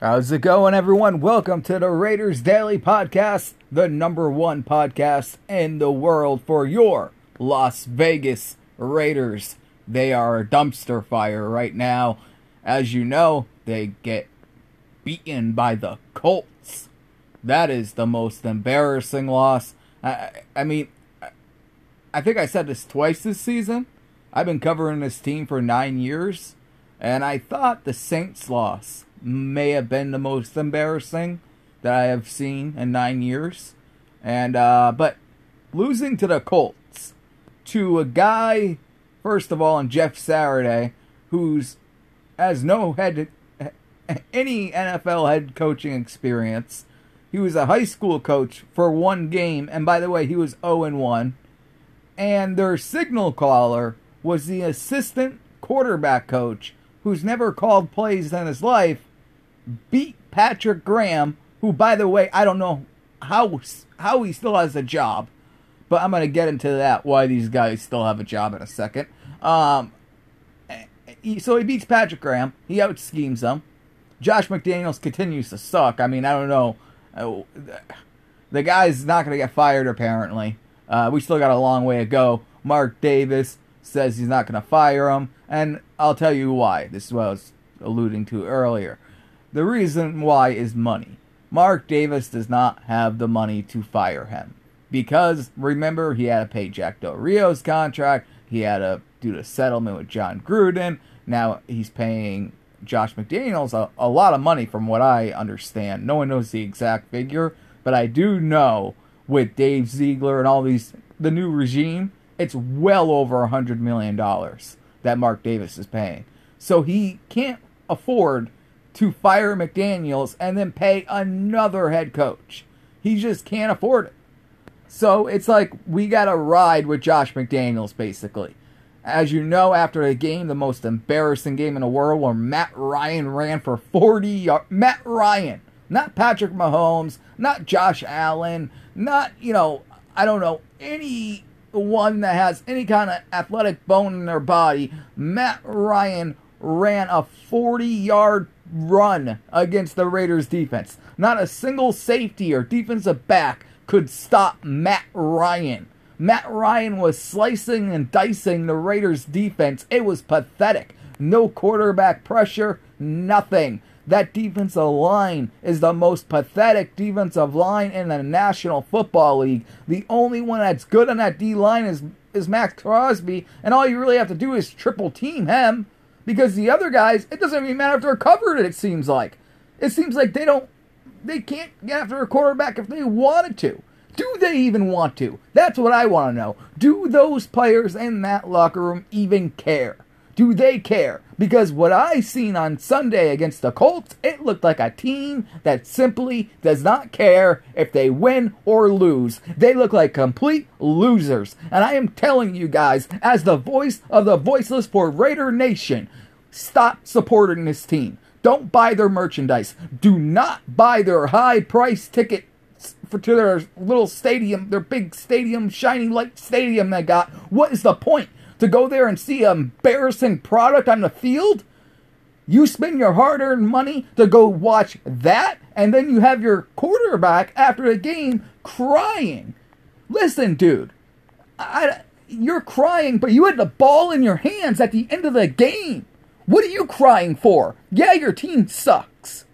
How's it going, everyone? Welcome to the Raiders Daily Podcast, the number one podcast in the world for your Las Vegas Raiders. They are a dumpster fire right now. As you know, they get beaten by the Colts. That is the most embarrassing loss. I, I mean, I think I said this twice this season. I've been covering this team for nine years, and I thought the Saints loss may have been the most embarrassing that I have seen in nine years. And uh, but losing to the Colts to a guy, first of all, in Jeff Saturday, who's has no head any NFL head coaching experience. He was a high school coach for one game, and by the way, he was 0 and 1. And their signal caller was the assistant quarterback coach who's never called plays in his life beat Patrick Graham, who, by the way, I don't know how how he still has a job, but I'm gonna get into that why these guys still have a job in a second. Um, he, so he beats Patrick Graham. He out schemes them. Josh McDaniels continues to suck. I mean, I don't know. Uh, the guy's not gonna get fired apparently. Uh, we still got a long way to go. Mark Davis says he's not gonna fire him, and I'll tell you why. This is what I was alluding to earlier. The reason why is money. Mark Davis does not have the money to fire him. Because, remember, he had to pay Jack Del Rio's contract, he had to do the settlement with Jon Gruden. Now he's paying Josh McDaniels a, a lot of money, from what I understand. No one knows the exact figure, but I do know with Dave Ziegler and all these, the new regime, it's well over a $100 million that Mark Davis is paying. So he can't afford to fire McDaniels and then pay another head coach. He just can't afford it. So it's like we got to ride with Josh McDaniels, basically. As you know, after the game, the most embarrassing game in the world, where Matt Ryan ran for 40 yards. Matt Ryan, not Patrick Mahomes, not Josh Allen, not, you know, I don't know, any one that has any kind of athletic bone in their body. Matt Ryan ran a 40 yard run against the Raiders defense. Not a single safety or defensive back could stop Matt Ryan. Matt Ryan was slicing and dicing the Raiders defense. It was pathetic. No quarterback pressure, nothing. That defensive line is the most pathetic defensive line in the National Football League. The only one that's good on that D line is is Maxx Crosby, and all you really have to do is triple team him because the other guys, it doesn't even matter if they're covered. It seems like it seems like they don't, they can't get after a quarterback if they wanted to. Do they even want to? That's what I want to know. Do those players in that locker room even care? Do they care? Because what I seen on Sunday against the Colts, it looked like a team that simply does not care if they win or lose. They look like complete losers. And I am telling you guys, as the voice of the voiceless for Raider Nation, stop supporting this team. Don't buy their merchandise. Do not buy their high price ticket for to their little stadium, their big stadium, shiny light stadium they got. What is the point? To go there and see an embarrassing product on the field? You spend your hard earned money to go watch that, and then you have your quarterback after the game crying. Listen, dude, I, you're crying, but you had the ball in your hands at the end of the game. What are you crying for? Yeah, your team sucks.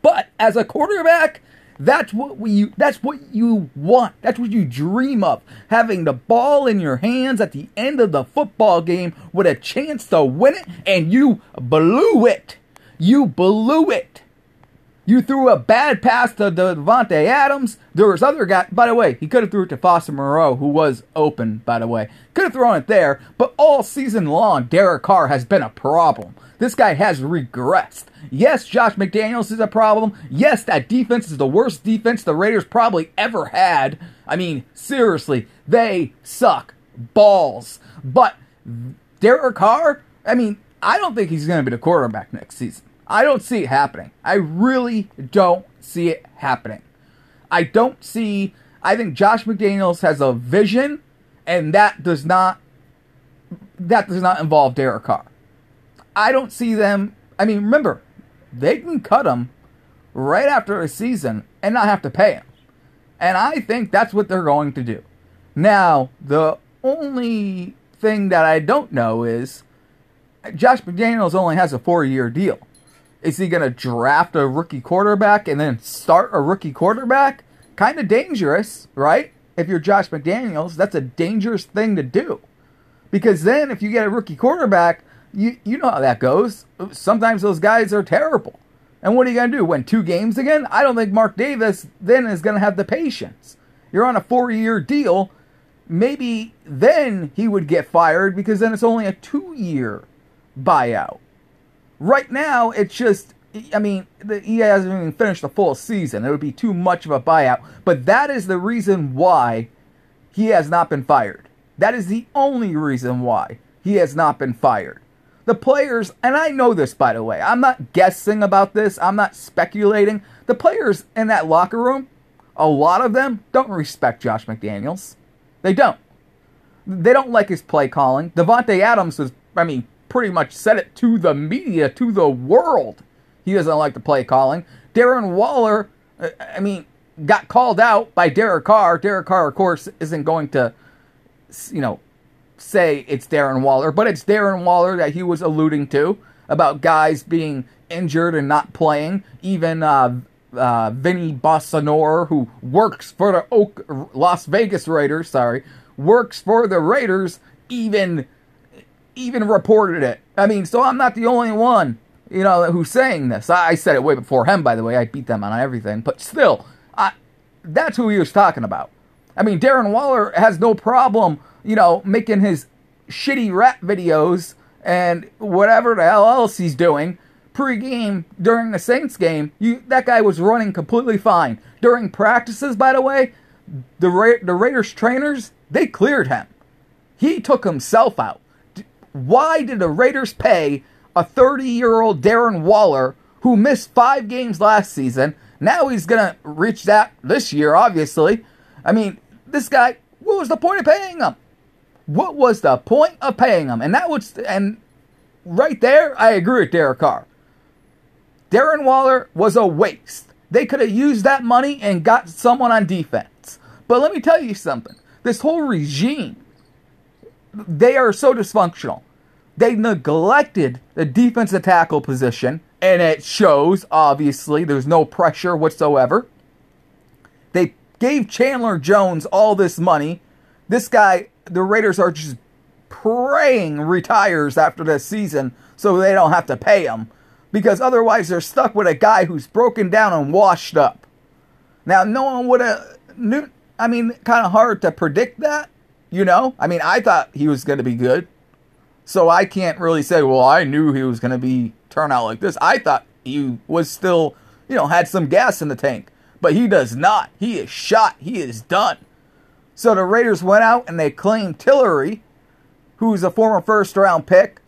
But as a quarterback, that's what we that's what you want. That's what you dream of. Having the ball in your hands at the end of the football game with a chance to win it and you blew it. You blew it. You threw a bad pass to Davante Adams. There was other guy. By the way, he could have threw it to Foster Moreau, who was open. By the way, could have thrown it there. But all season long, Derek Carr has been a problem. This guy has regressed. Yes, Josh McDaniels is a problem. Yes, that defense is the worst defense the Raiders probably ever had. I mean, seriously, they suck balls. But Derek Carr, I mean, I don't think he's going to be the quarterback next season. I don't see it happening. I really don't see it happening. I don't see. I think Josh McDaniels has a vision, and that does not that does not involve Derek Carr. I don't see them. I mean, remember, they can cut him right after a season and not have to pay him. And I think that's what they're going to do. Now, the only thing that I don't know is Josh McDaniels only has a four year deal. Is he going to draft a rookie quarterback and then start a rookie quarterback? Kind of dangerous, right? If you're Josh McDaniels, that's a dangerous thing to do. Because then if you get a rookie quarterback, you, you know how that goes. Sometimes those guys are terrible. And what are you going to do? Win two games again? I don't think Mark Davis then is going to have the patience. You're on a four year deal. Maybe then he would get fired because then it's only a two year buyout. Right now, it's just, I mean, he hasn't even finished the full season. It would be too much of a buyout. But that is the reason why he has not been fired. That is the only reason why he has not been fired. The players, and I know this by the way, I'm not guessing about this, I'm not speculating. The players in that locker room, a lot of them don't respect Josh McDaniels. They don't. They don't like his play calling. Davante Adams was, I mean, pretty much said it to the media, to the world. He doesn't like the play calling. Darren Waller, uh, I mean, got called out by Derek Carr. Derek Carr, of course, isn't going to, you know, say it's Darren Waller, but it's Darren Waller that he was alluding to about guys being injured and not playing. Even uh, uh, Vinny Bonsignore, who works for the Oak, Las Vegas Raiders, sorry, works for the Raiders, even even reported it. I mean, so I'm not the only one, you know, who's saying this. I, I said it way before him, by the way. I beat them on everything, but still, I, that's who he was talking about. I mean, Darren Waller has no problem, you know, making his shitty rap videos and whatever the hell else he's doing pre-game during the Saints game. You that guy was running completely fine during practices. By the way, the Ra- the Raiders trainers they cleared him. He took himself out. Why did the Raiders pay a 30 year old Darren Waller who missed five games last season? Now he's to reach that this year, obviously. I mean, this guy, what was the point of paying him? What was the point of paying him? And that was, and right there, I agree with Derek Carr. Darren Waller was a waste. They could have used that money and got someone on defense. But let me tell you something. This whole regime they are so dysfunctional. They neglected the defensive tackle position, and it shows, obviously. There's no pressure whatsoever. They gave Chandler Jones all this money. This guy, the Raiders are just praying retires after this season so they don't have to pay him. Because otherwise, they're stuck with a guy who's broken down and washed up. Now, no one would have knew. I mean, kind of hard to predict that you know, I mean, I thought he was going to be good, so I can't really say, well, I knew he was going to be turn out like this. I thought he was still, you know, had some gas in the tank, but he does not. He is shot. He is done. So the Raiders went out and they claimed Tillery, who's a former first round pick.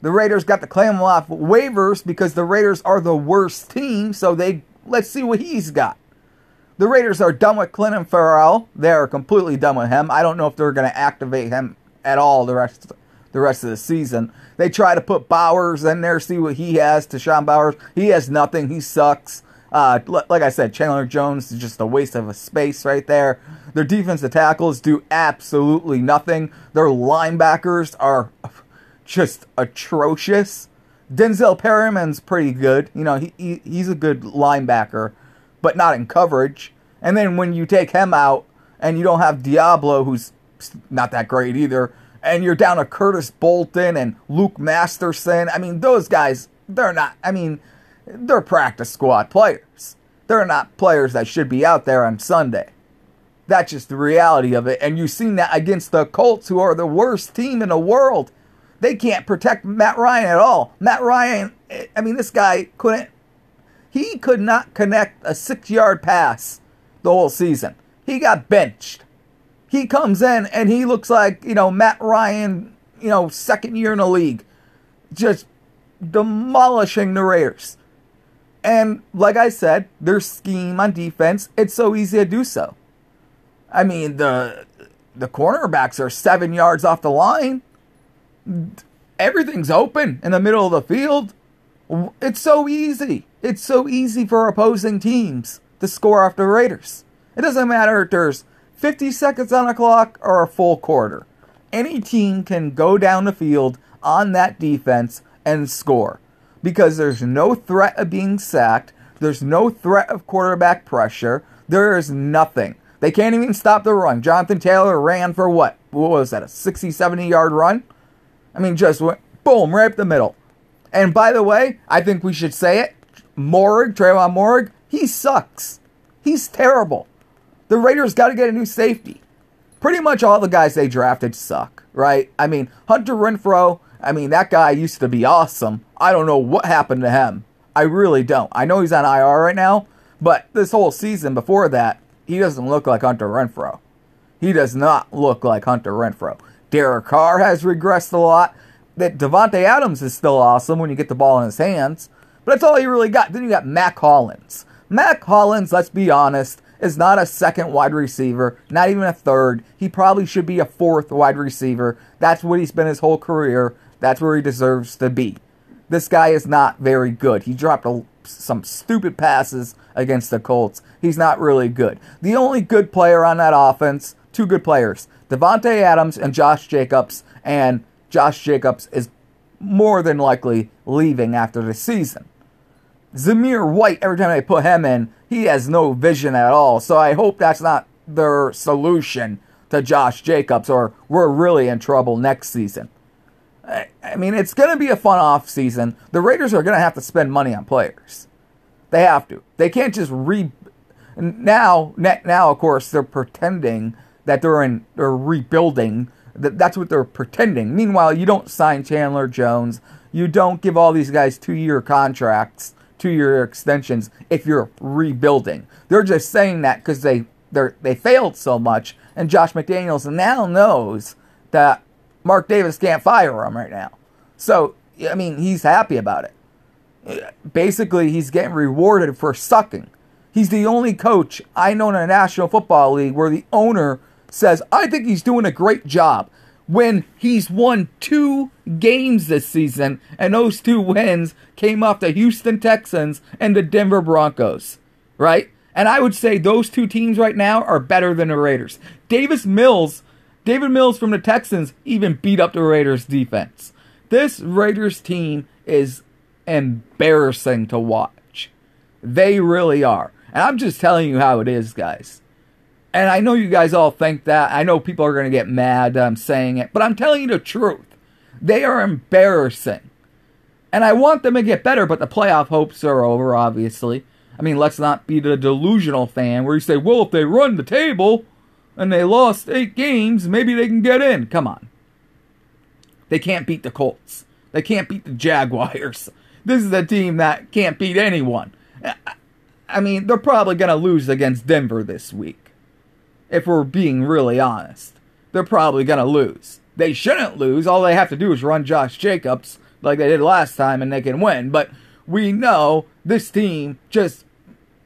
The Raiders got to claim him off waivers because the Raiders are the worst team. So they let's see what he's got. The Raiders are done with Clelin Ferrell. They are completely done with him. I don't know if they're going to activate him at all the rest the rest of the season. They try to put Bowers in there, see what he has. Sean Bowers, he has nothing. He sucks. Uh, like I said, Chandler Jones is just a waste of a space right there. Their defensive tackles do absolutely nothing. Their linebackers are just atrocious. Denzel Perryman's pretty good. You know, he, he he's a good linebacker but not in coverage. And then when you take him out and you don't have Deablo, who's not that great either, and you're down to Curtis Bolton and Luke Masterson, I mean, those guys, they're not, I mean, they're practice squad players. They're not players that should be out there on Sunday. That's just the reality of it. And you've seen that against the Colts, who are the worst team in the world. They can't protect Matt Ryan at all. Matt Ryan, eh, I mean, this guy couldn't he could not connect a six yard pass the whole season. He got benched. He comes in and he looks like, you know, Matt Ryan, you know, second year in the league. Just demolishing the Raiders. And like I said, their scheme on defense, it's so easy to do so. I mean, the the cornerbacks are seven yards off the line. Everything's open in the middle of the field. It's so easy. It's so easy for opposing teams to score off the Raiders. It doesn't matter if there's 50 seconds on the clock or a full quarter. Any team can go down the field on that defense and score because there's no threat of being sacked, there's no threat of quarterback pressure, there is nothing. They can't even stop the run. Jonathan Taylor ran for what? What was that, a 60, 70 yard run? I mean, just went boom, right up the middle. And by the way, I think we should say it. Moehrig, Tre'von Moehrig, he sucks. He's terrible. The Raiders got to get a new safety. Pretty much all the guys they drafted suck, right? I mean, Hunter Renfrow, I mean, that guy used to be awesome. I don't know what happened to him. I really don't. I know he's on IR right now, but this whole season before that, he doesn't look like Hunter Renfrow. He does not look like Hunter Renfrow. Derek Carr has regressed a lot. That Davante Adams is still awesome when you get the ball in his hands, but that's all you really got. Then you got Mack Hollins. Mack Hollins, let's be honest, is not a second wide receiver, not even a third. He probably should be a fourth wide receiver. That's what he's been his whole career. That's where he deserves to be. This guy is not very good. He dropped a, some stupid passes against the Colts. He's not really good. The only good player on that offense, two good players, Davante Adams and Josh Jacobs, and Josh Jacobs is more than likely leaving after the season. Zamir White, every time they put him in, he has no vision at all. So I hope that's not their solution to Josh Jacobs, or we're really in trouble next season. I mean, it's going to be a fun off season. The Raiders are going to have to spend money on players. They have to. They can't just re. Now, now, of course, they're pretending that they're in, they're rebuilding. That's what they're pretending. Meanwhile, you don't sign Chandler Jones. You don't give all these guys two-year contracts two year extensions if you're rebuilding. They're just saying that because they they they failed so much, and Josh McDaniels now knows that Mark Davis can't fire him right now. So I mean, he's happy about it. Basically, he's getting rewarded for sucking. He's the only coach I know in the National Football League where the owner says, "I think he's doing a great job." when he's won two games this season, and those two wins came off the Houston Texans and the Denver Broncos, right? And I would say those two teams right now are better than the Raiders. Davis Mills, David Mills from the Texans, even beat up the Raiders defense. This Raiders team is embarrassing to watch. They really are. And I'm just telling you how it is, guys. And I know you guys all think that. I know people are going to get mad that I'm saying it, but I'm telling you the truth. They are embarrassing. And I want them to get better, but the playoff hopes are over, obviously. I mean, let's not be the delusional fan where you say, well, if they run the table and they lost eight games, maybe they can get in. Come on. They can't beat the Colts. They can't beat the Jaguars. This is a team that can't beat anyone. I mean, they're probably going to lose against Denver this week if we're being really honest. They're probably going to lose. They shouldn't lose. All they have to do is run Josh Jacobs like they did last time and they can win. But we know this team just,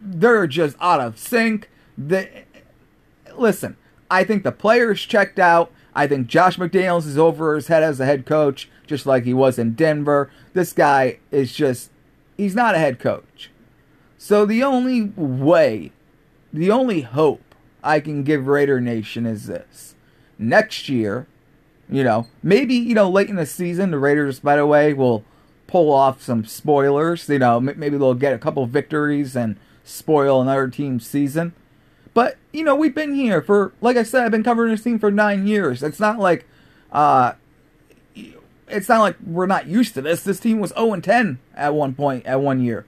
they're just out of sync. They, listen, I think the players checked out. I think Josh McDaniels is over his head as a head coach, just like he was in Denver. This guy is just, he's not a head coach. So the only way, the only hope I can give Raider Nation is this. Next year, you know, maybe, you know, late in the season, the Raiders, by the way, will pull off some spoilers. You know, maybe they'll get a couple victories and spoil another team's season. But, you know, we've been here for, like I said, I've been covering this team for nine years. It's not like, uh, it's not like we're not used to this. This team was 0 and 10 at one point, at one year.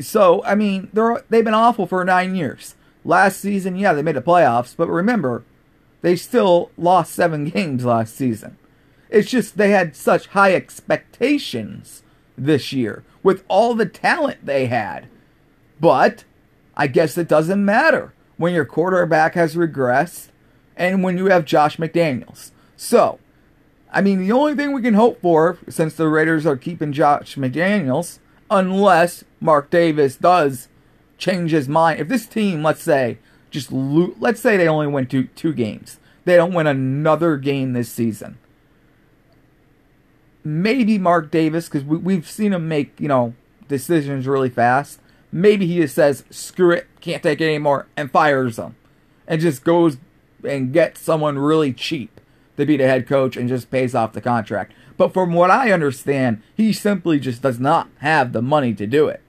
So, I mean, they're, they've been awful for nine years. Last season, yeah, they made the playoffs, but remember, they still lost seven games last season. It's just they had such high expectations this year with all the talent they had. But I guess it doesn't matter when your quarterback has regressed and when you have Josh McDaniels. So, I mean, the only thing we can hope for, since the Raiders are keeping Josh McDaniels, unless Mark Davis does change his mind. If this team, let's say, just lo- let's say they only win two two games, they don't win another game this season. Maybe Mark Davis, because we, we've seen him make you know decisions really fast. Maybe he just says, screw it, can't take it anymore, and fires them. And just goes and gets someone really cheap to be the head coach and just pays off the contract. But from what I understand, he simply just does not have the money to do it.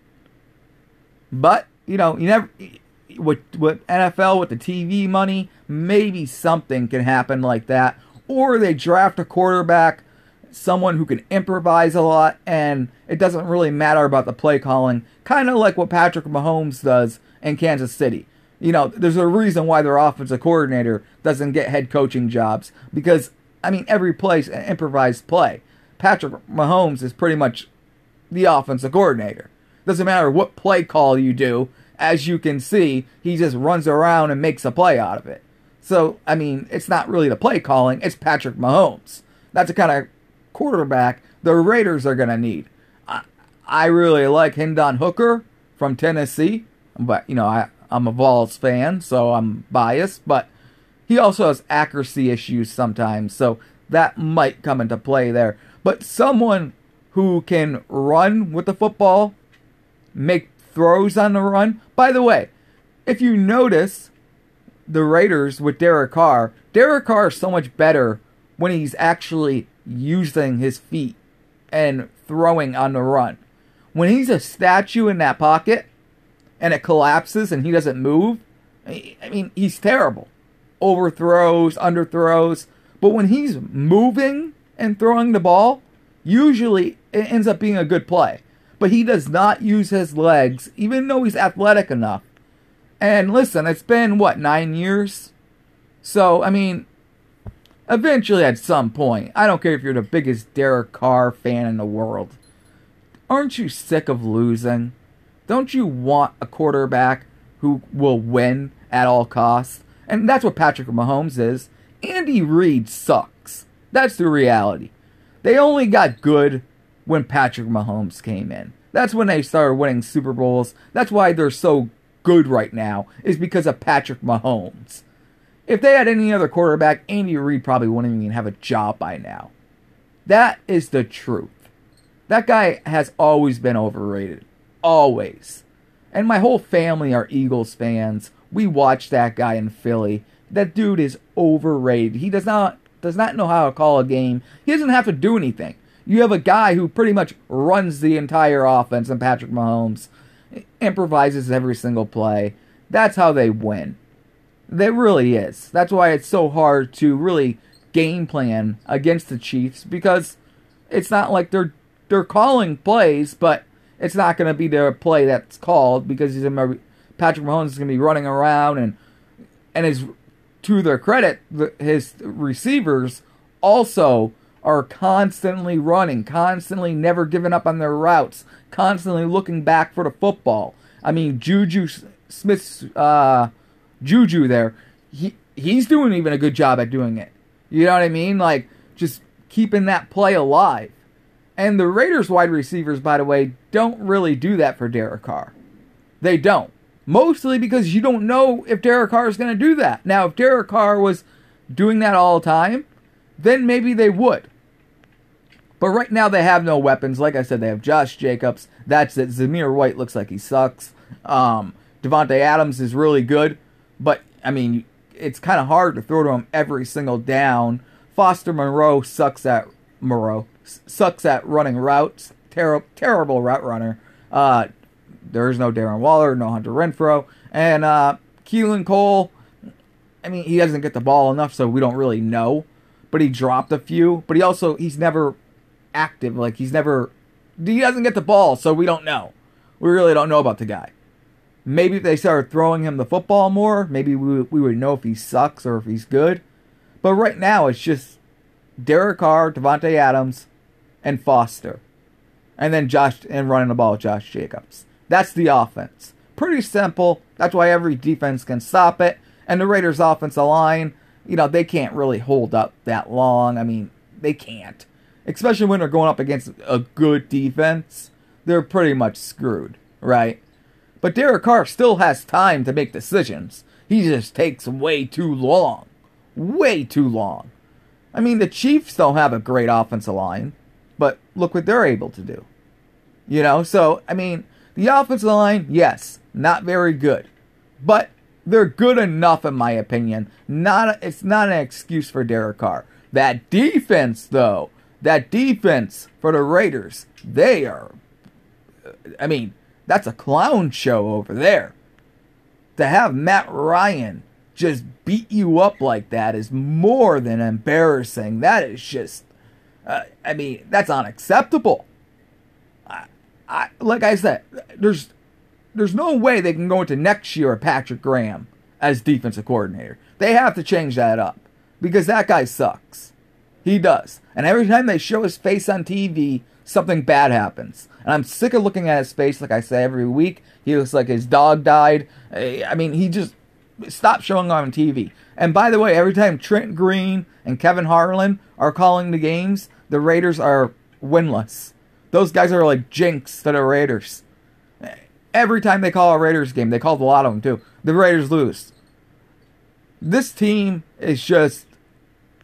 But, you know, you never with with NFL with the TV money, maybe something can happen like that. Or they draft a quarterback, someone who can improvise a lot, and it doesn't really matter about the play calling. Kind of like what Patrick Mahomes does in Kansas City. You know, there's a reason why their offensive coordinator doesn't get head coaching jobs because I mean every play's an improvised play. Patrick Mahomes is pretty much the offensive coordinator. Doesn't matter what play call you do, as you can see, he just runs around and makes a play out of it. So, I mean, it's not really the play calling, it's Patrick Mahomes. That's the kind of quarterback the Raiders are going to need. I, I really like Hendon Hooker from Tennessee, but, you know, I, I'm a Vols fan, so I'm biased, but he also has accuracy issues sometimes, so that might come into play there. But someone who can run with the football, make throws on the run. By the way, if you notice the Raiders with Derek Carr, Derek Carr is so much better when he's actually using his feet and throwing on the run. When he's a statue in that pocket and it collapses and he doesn't move, I mean, he's terrible. Overthrows, underthrows. But when he's moving and throwing the ball, usually it ends up being a good play but he does not use his legs, even though he's athletic enough. And listen, it's been, what, nine years? So, I mean, eventually at some point, I don't care if you're the biggest Derek Carr fan in the world, aren't you sick of losing? Don't you want a quarterback who will win at all costs? And that's what Patrick Mahomes is. Andy Reid sucks. That's the reality. They only got good when Patrick Mahomes came in. That's when they started winning Super Bowls. That's why they're so good right now, is because of Patrick Mahomes. If they had any other quarterback, Andy Reid probably wouldn't even have a job by now. That is the truth. That guy has always been overrated. Always. And my whole family are Eagles fans. We watch that guy in Philly. That dude is overrated. He does not does not know how to call a game. He doesn't have to do anything. You have a guy who pretty much runs the entire offense, and Patrick Mahomes improvises every single play. That's how they win. That really is. That's why it's so hard to really game plan against the Chiefs because it's not like they're they're calling plays, but it's not going to be their play that's called because he's Patrick Mahomes is going to be running around and and his to their credit, his receivers also are constantly running, constantly never giving up on their routes, constantly looking back for the football. I mean, Juju Smith's uh, Juju there, he he's doing even a good job at doing it. You know what I mean? Like just keeping that play alive. And the Raiders wide receivers, by the way, don't really do that for Derek Carr. They don't. Mostly because you don't know if Derek Carr is going to do that. Now, if Derek Carr was doing that all the time, then maybe they would. But right now they have no weapons. Like I said, they have Josh Jacobs. That's it. Zamir White looks like he sucks. Um, Davante Adams is really good, but I mean, it's kind of hard to throw to him every single down. Foster Moreau sucks at Moreau sucks at running routes. Terrible, terrible route runner. Uh, there is no Darren Waller, no Hunter Renfrow, and uh, Keelan Cole. I mean, he doesn't get the ball enough, so we don't really know but he dropped a few. But he also he's never active. Like he's never he doesn't get the ball, so we don't know. We really don't know about the guy. Maybe if they started throwing him the football more, maybe we we would know if he sucks or if he's good. But right now it's just Derek Carr, Davante Adams, and Foster. And then Josh and running the ball Josh Jacobs. That's the offense. Pretty simple. That's why every defense can stop it. And the Raiders' offensive line, you know, they can't really hold up that long. I mean, they can't. Especially when they're going up against a good defense. They're pretty much screwed, right? But Derek Carr still has time to make decisions. He just takes way too long. Way too long. I mean, the Chiefs don't have a great offensive line, but look what they're able to do. You know, so I mean, the offensive line, yes, not very good, but they're good enough in my opinion. Not it's not an excuse for Derek Carr. That defense, though, that defense for the Raiders, they are. I mean, that's a clown show over there. To have Matt Ryan just beat you up like that is more than embarrassing. That is just, uh, I mean, that's unacceptable. I, I, like I said, there's, there's no way they can go into next year with Patrick Graham as defensive coordinator. They have to change that up because that guy sucks. He does. And every time they show his face on TV, something bad happens. And I'm sick of looking at his face, like I say every week. He looks like his dog died. I mean, he just stopped showing on TV. And by the way, every time Trent Green and Kevin Harlan are calling the games, the Raiders are winless. Those guys are like jinx to the Raiders. Every time they call a Raiders game, they called a lot of them too. The Raiders lose. This team is just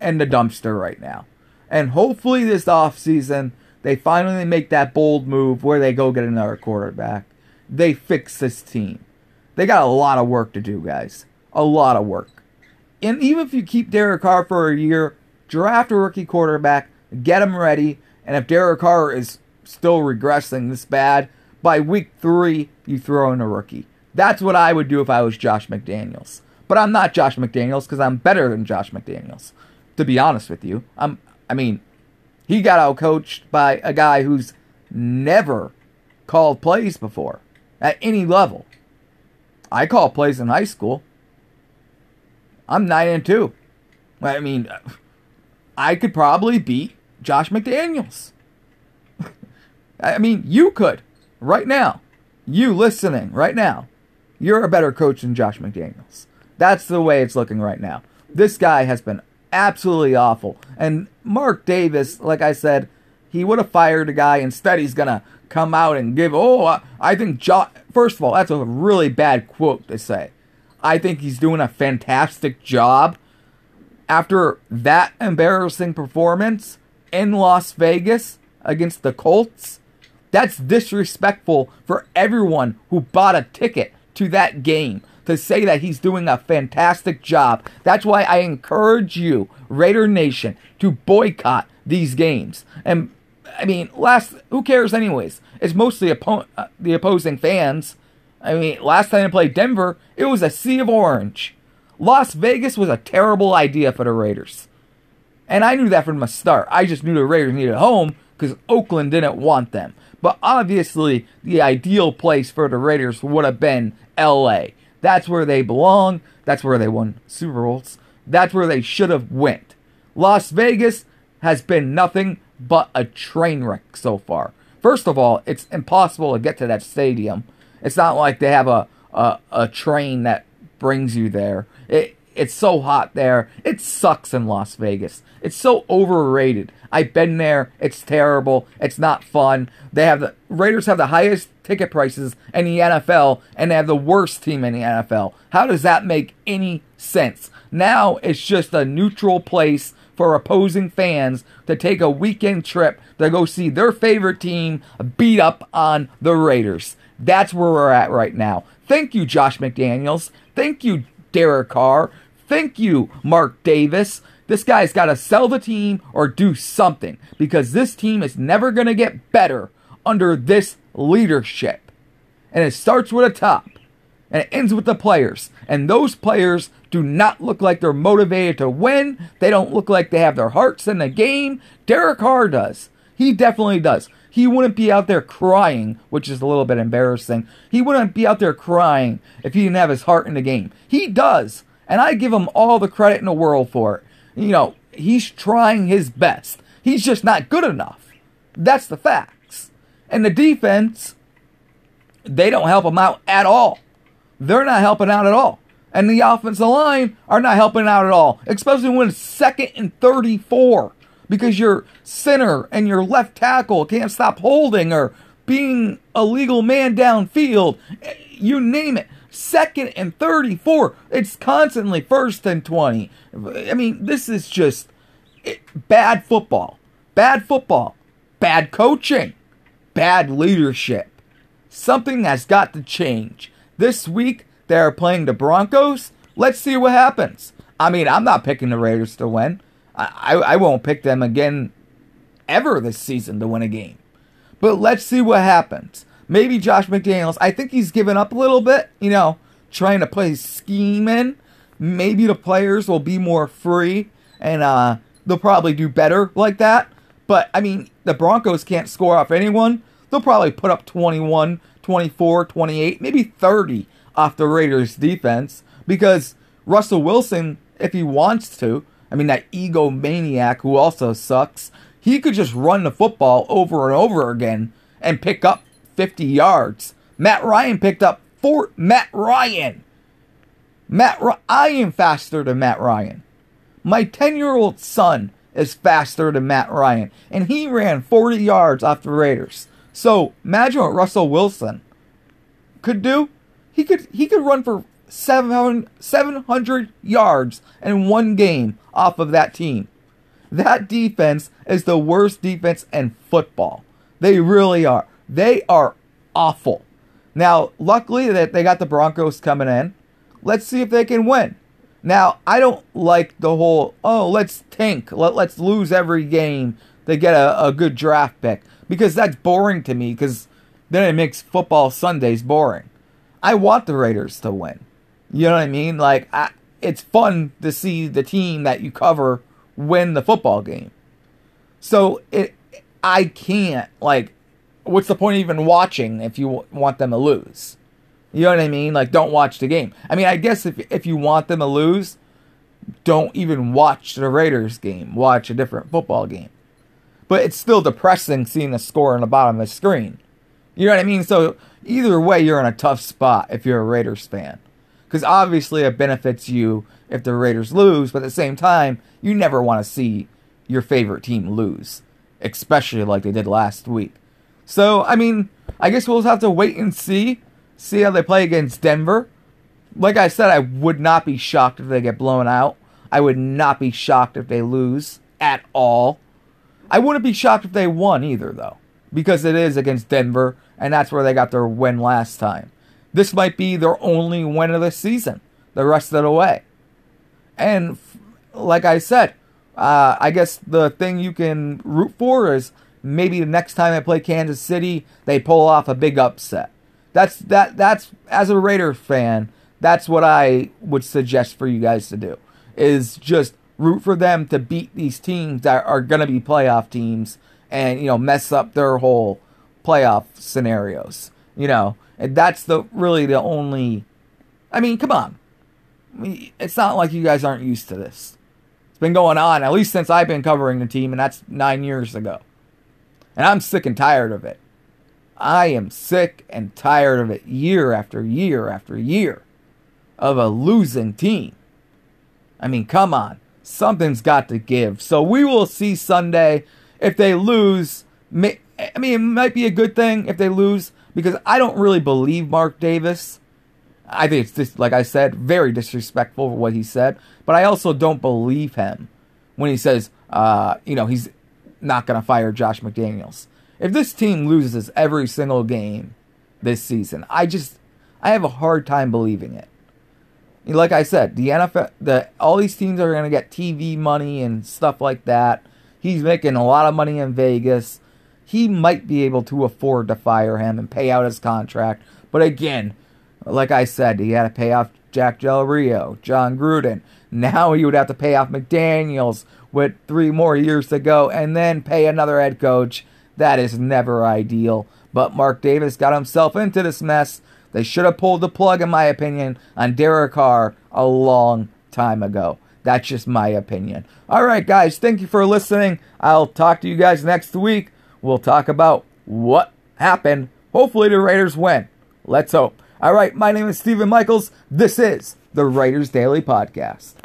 in the dumpster right now. And hopefully this offseason, they finally make that bold move where they go get another quarterback. They fix this team. They got a lot of work to do, guys. A lot of work. And even if you keep Derek Carr for a year, draft a rookie quarterback, get him ready, and if Derek Carr is still regressing this bad, by week three, you throw in a rookie. That's what I would do if I was Josh McDaniels. But I'm not Josh McDaniels because I'm better than Josh McDaniels. To be honest with you, I'm. I mean, he got out coached by a guy who's never called plays before at any level. I call plays in high school. I'm 9 and 2. I mean, I could probably beat Josh McDaniels. I mean, you could right now. You listening right now. You're a better coach than Josh McDaniels. That's the way it's looking right now. This guy has been absolutely awful. And Mark Davis, like I said, he would have fired a guy. Instead, he's going to come out and give, oh, I think Josh. First of all, that's a really bad quote to say. I think he's doing a fantastic job. After that embarrassing performance in Las Vegas against the Colts, that's disrespectful for everyone who bought a ticket to that game to say that he's doing a fantastic job. That's why I encourage you, Raider Nation, to boycott these games. And I mean, last who cares anyways? It's mostly oppo- uh, the opposing fans. I mean, last time I played Denver, it was a sea of orange. Las Vegas was a terrible idea for the Raiders. And I knew that from the start. I just knew the Raiders needed a home because Oakland didn't want them. But obviously, the ideal place for the Raiders would have been LA. That's where they belong. That's where they won Super Bowls. That's where they should have went. Las Vegas has been nothing but a train wreck so far. First of all, it's impossible to get to that stadium. It's not like they have a a, a train that brings you there. It it's so hot there. It sucks in Las Vegas. It's so overrated. I've been there. It's terrible. It's not fun. They have the Raiders have the highest ticket prices in the NFL and they have the worst team in the NFL. How does that make any sense? Now it's just a neutral place for opposing fans to take a weekend trip to go see their favorite team beat up on the Raiders. That's where we're at right now. Thank you, Josh McDaniels. Thank you, Derek Carr. Thank you, Mark Davis. This guy's got to sell the team or do something because this team is never going to get better under this leadership. And it starts with a top and it ends with the players. And those players do not look like they're motivated to win. They don't look like they have their hearts in the game. Derek Carr does. He definitely does. He wouldn't be out there crying, which is a little bit embarrassing. He wouldn't be out there crying if he didn't have his heart in the game. He does. And I give him all the credit in the world for it. You know, he's trying his best. He's just not good enough. That's the facts. And the defense, they don't help him out at all. They're not helping out at all and the offensive line are not helping out at all, especially when it's second and 34 because your center and your left tackle can't stop holding or being a legal man downfield. You name it. Second and 34. It's constantly first and 20. I mean, this is just bad football. Bad football. Bad coaching. bad leadership. Something has got to change. This week, they are playing the Broncos. Let's see what happens. I mean, I'm not picking the Raiders to win. I, I, I won't pick them again ever this season to win a game. But let's see what happens. Maybe Josh McDaniels, I think he's given up a little bit, you know, trying to play scheme in. Maybe the players will be more free and uh, they'll probably do better like that. But, I mean, the Broncos can't score off anyone. They'll probably put up 21, 24, 28, maybe 30 off the Raiders defense because Russell Wilson, if he wants to, I mean, that egomaniac who also sucks, he could just run the football over and over again and pick up 50 yards. Matt Ryan picked up four. Matt Ryan. Matt, I am faster than Matt Ryan. My 10 year old son is faster than Matt Ryan, and he ran 40 yards off the Raiders. So imagine what Russell Wilson could do. He could he could run for 700 yards in one game off of that team. That defense is the worst defense in football. They really are. They are awful. Now, luckily that they got the Broncos coming in. Let's see if they can win. Now, I don't like the whole, oh, let's tank. Let, let's lose every game to get a, a good draft pick. Because that's boring to me, because then it makes football Sundays boring. I want the Raiders to win. You know what I mean? Like, I, it's fun to see the team that you cover win the football game. So it, I can't like. What's the point of even watching if you want them to lose? You know what I mean? Like, don't watch the game. I mean, I guess if if you want them to lose, don't even watch the Raiders game. Watch a different football game. But it's still depressing seeing the score on the bottom of the screen. You know what I mean? So either way, you're in a tough spot if you're a Raiders fan. Because obviously it benefits you if the Raiders lose, but at the same time, you never want to see your favorite team lose, especially like they did last week. So, I mean, I guess we'll have to wait and see, see how they play against Denver. Like I said, I would not be shocked if they get blown out. I would not be shocked if they lose at all. I wouldn't be shocked if they won either, though, because it is against Denver, and that's where they got their win last time. This might be their only win of the season, the rest of the way. And like I said, uh, I guess the thing you can root for is maybe the next time I play Kansas City, they pull off a big upset. That's that. That's as a Raider fan, that's what I would suggest for you guys to do. Is just root for them to beat these teams that are going to be playoff teams and you know mess up their whole playoff scenarios. You know, and that's the really the only. I mean, come on. It's not like you guys aren't used to this. It's been going on at least since I've been covering the team, and that's nine years ago. And I'm sick and tired of it. I am sick and tired of it year after year after year of a losing team. I mean, come on. Something's got to give. So we will see Sunday. If they lose, I mean, it might be a good thing if they lose because I don't really believe Mark Davis. I think it's just like I said, very disrespectful for what he said. But I also don't believe him when he says, uh, you know, he's not going to fire Josh McDaniels. If this team loses every single game this season, I just I have a hard time believing it. Like I said, the NFL, the all these teams are going to get TV money and stuff like that. He's making a lot of money in Vegas. He might be able to afford to fire him and pay out his contract. But again, like I said, he had to pay off Jack Del Rio, Jon Gruden. Now he would have to pay off McDaniels with three more years to go and then pay another head coach. That is never ideal. But Mark Davis got himself into this mess. They should have pulled the plug, in my opinion, on Derek Carr a long time ago. That's just my opinion. All right, guys, thank you for listening. I'll talk to you guys next week. We'll talk about what happened. Hopefully, the Raiders win. Let's hope. All right, my name is Stephen Michaels. This is the Raiders Daily Podcast.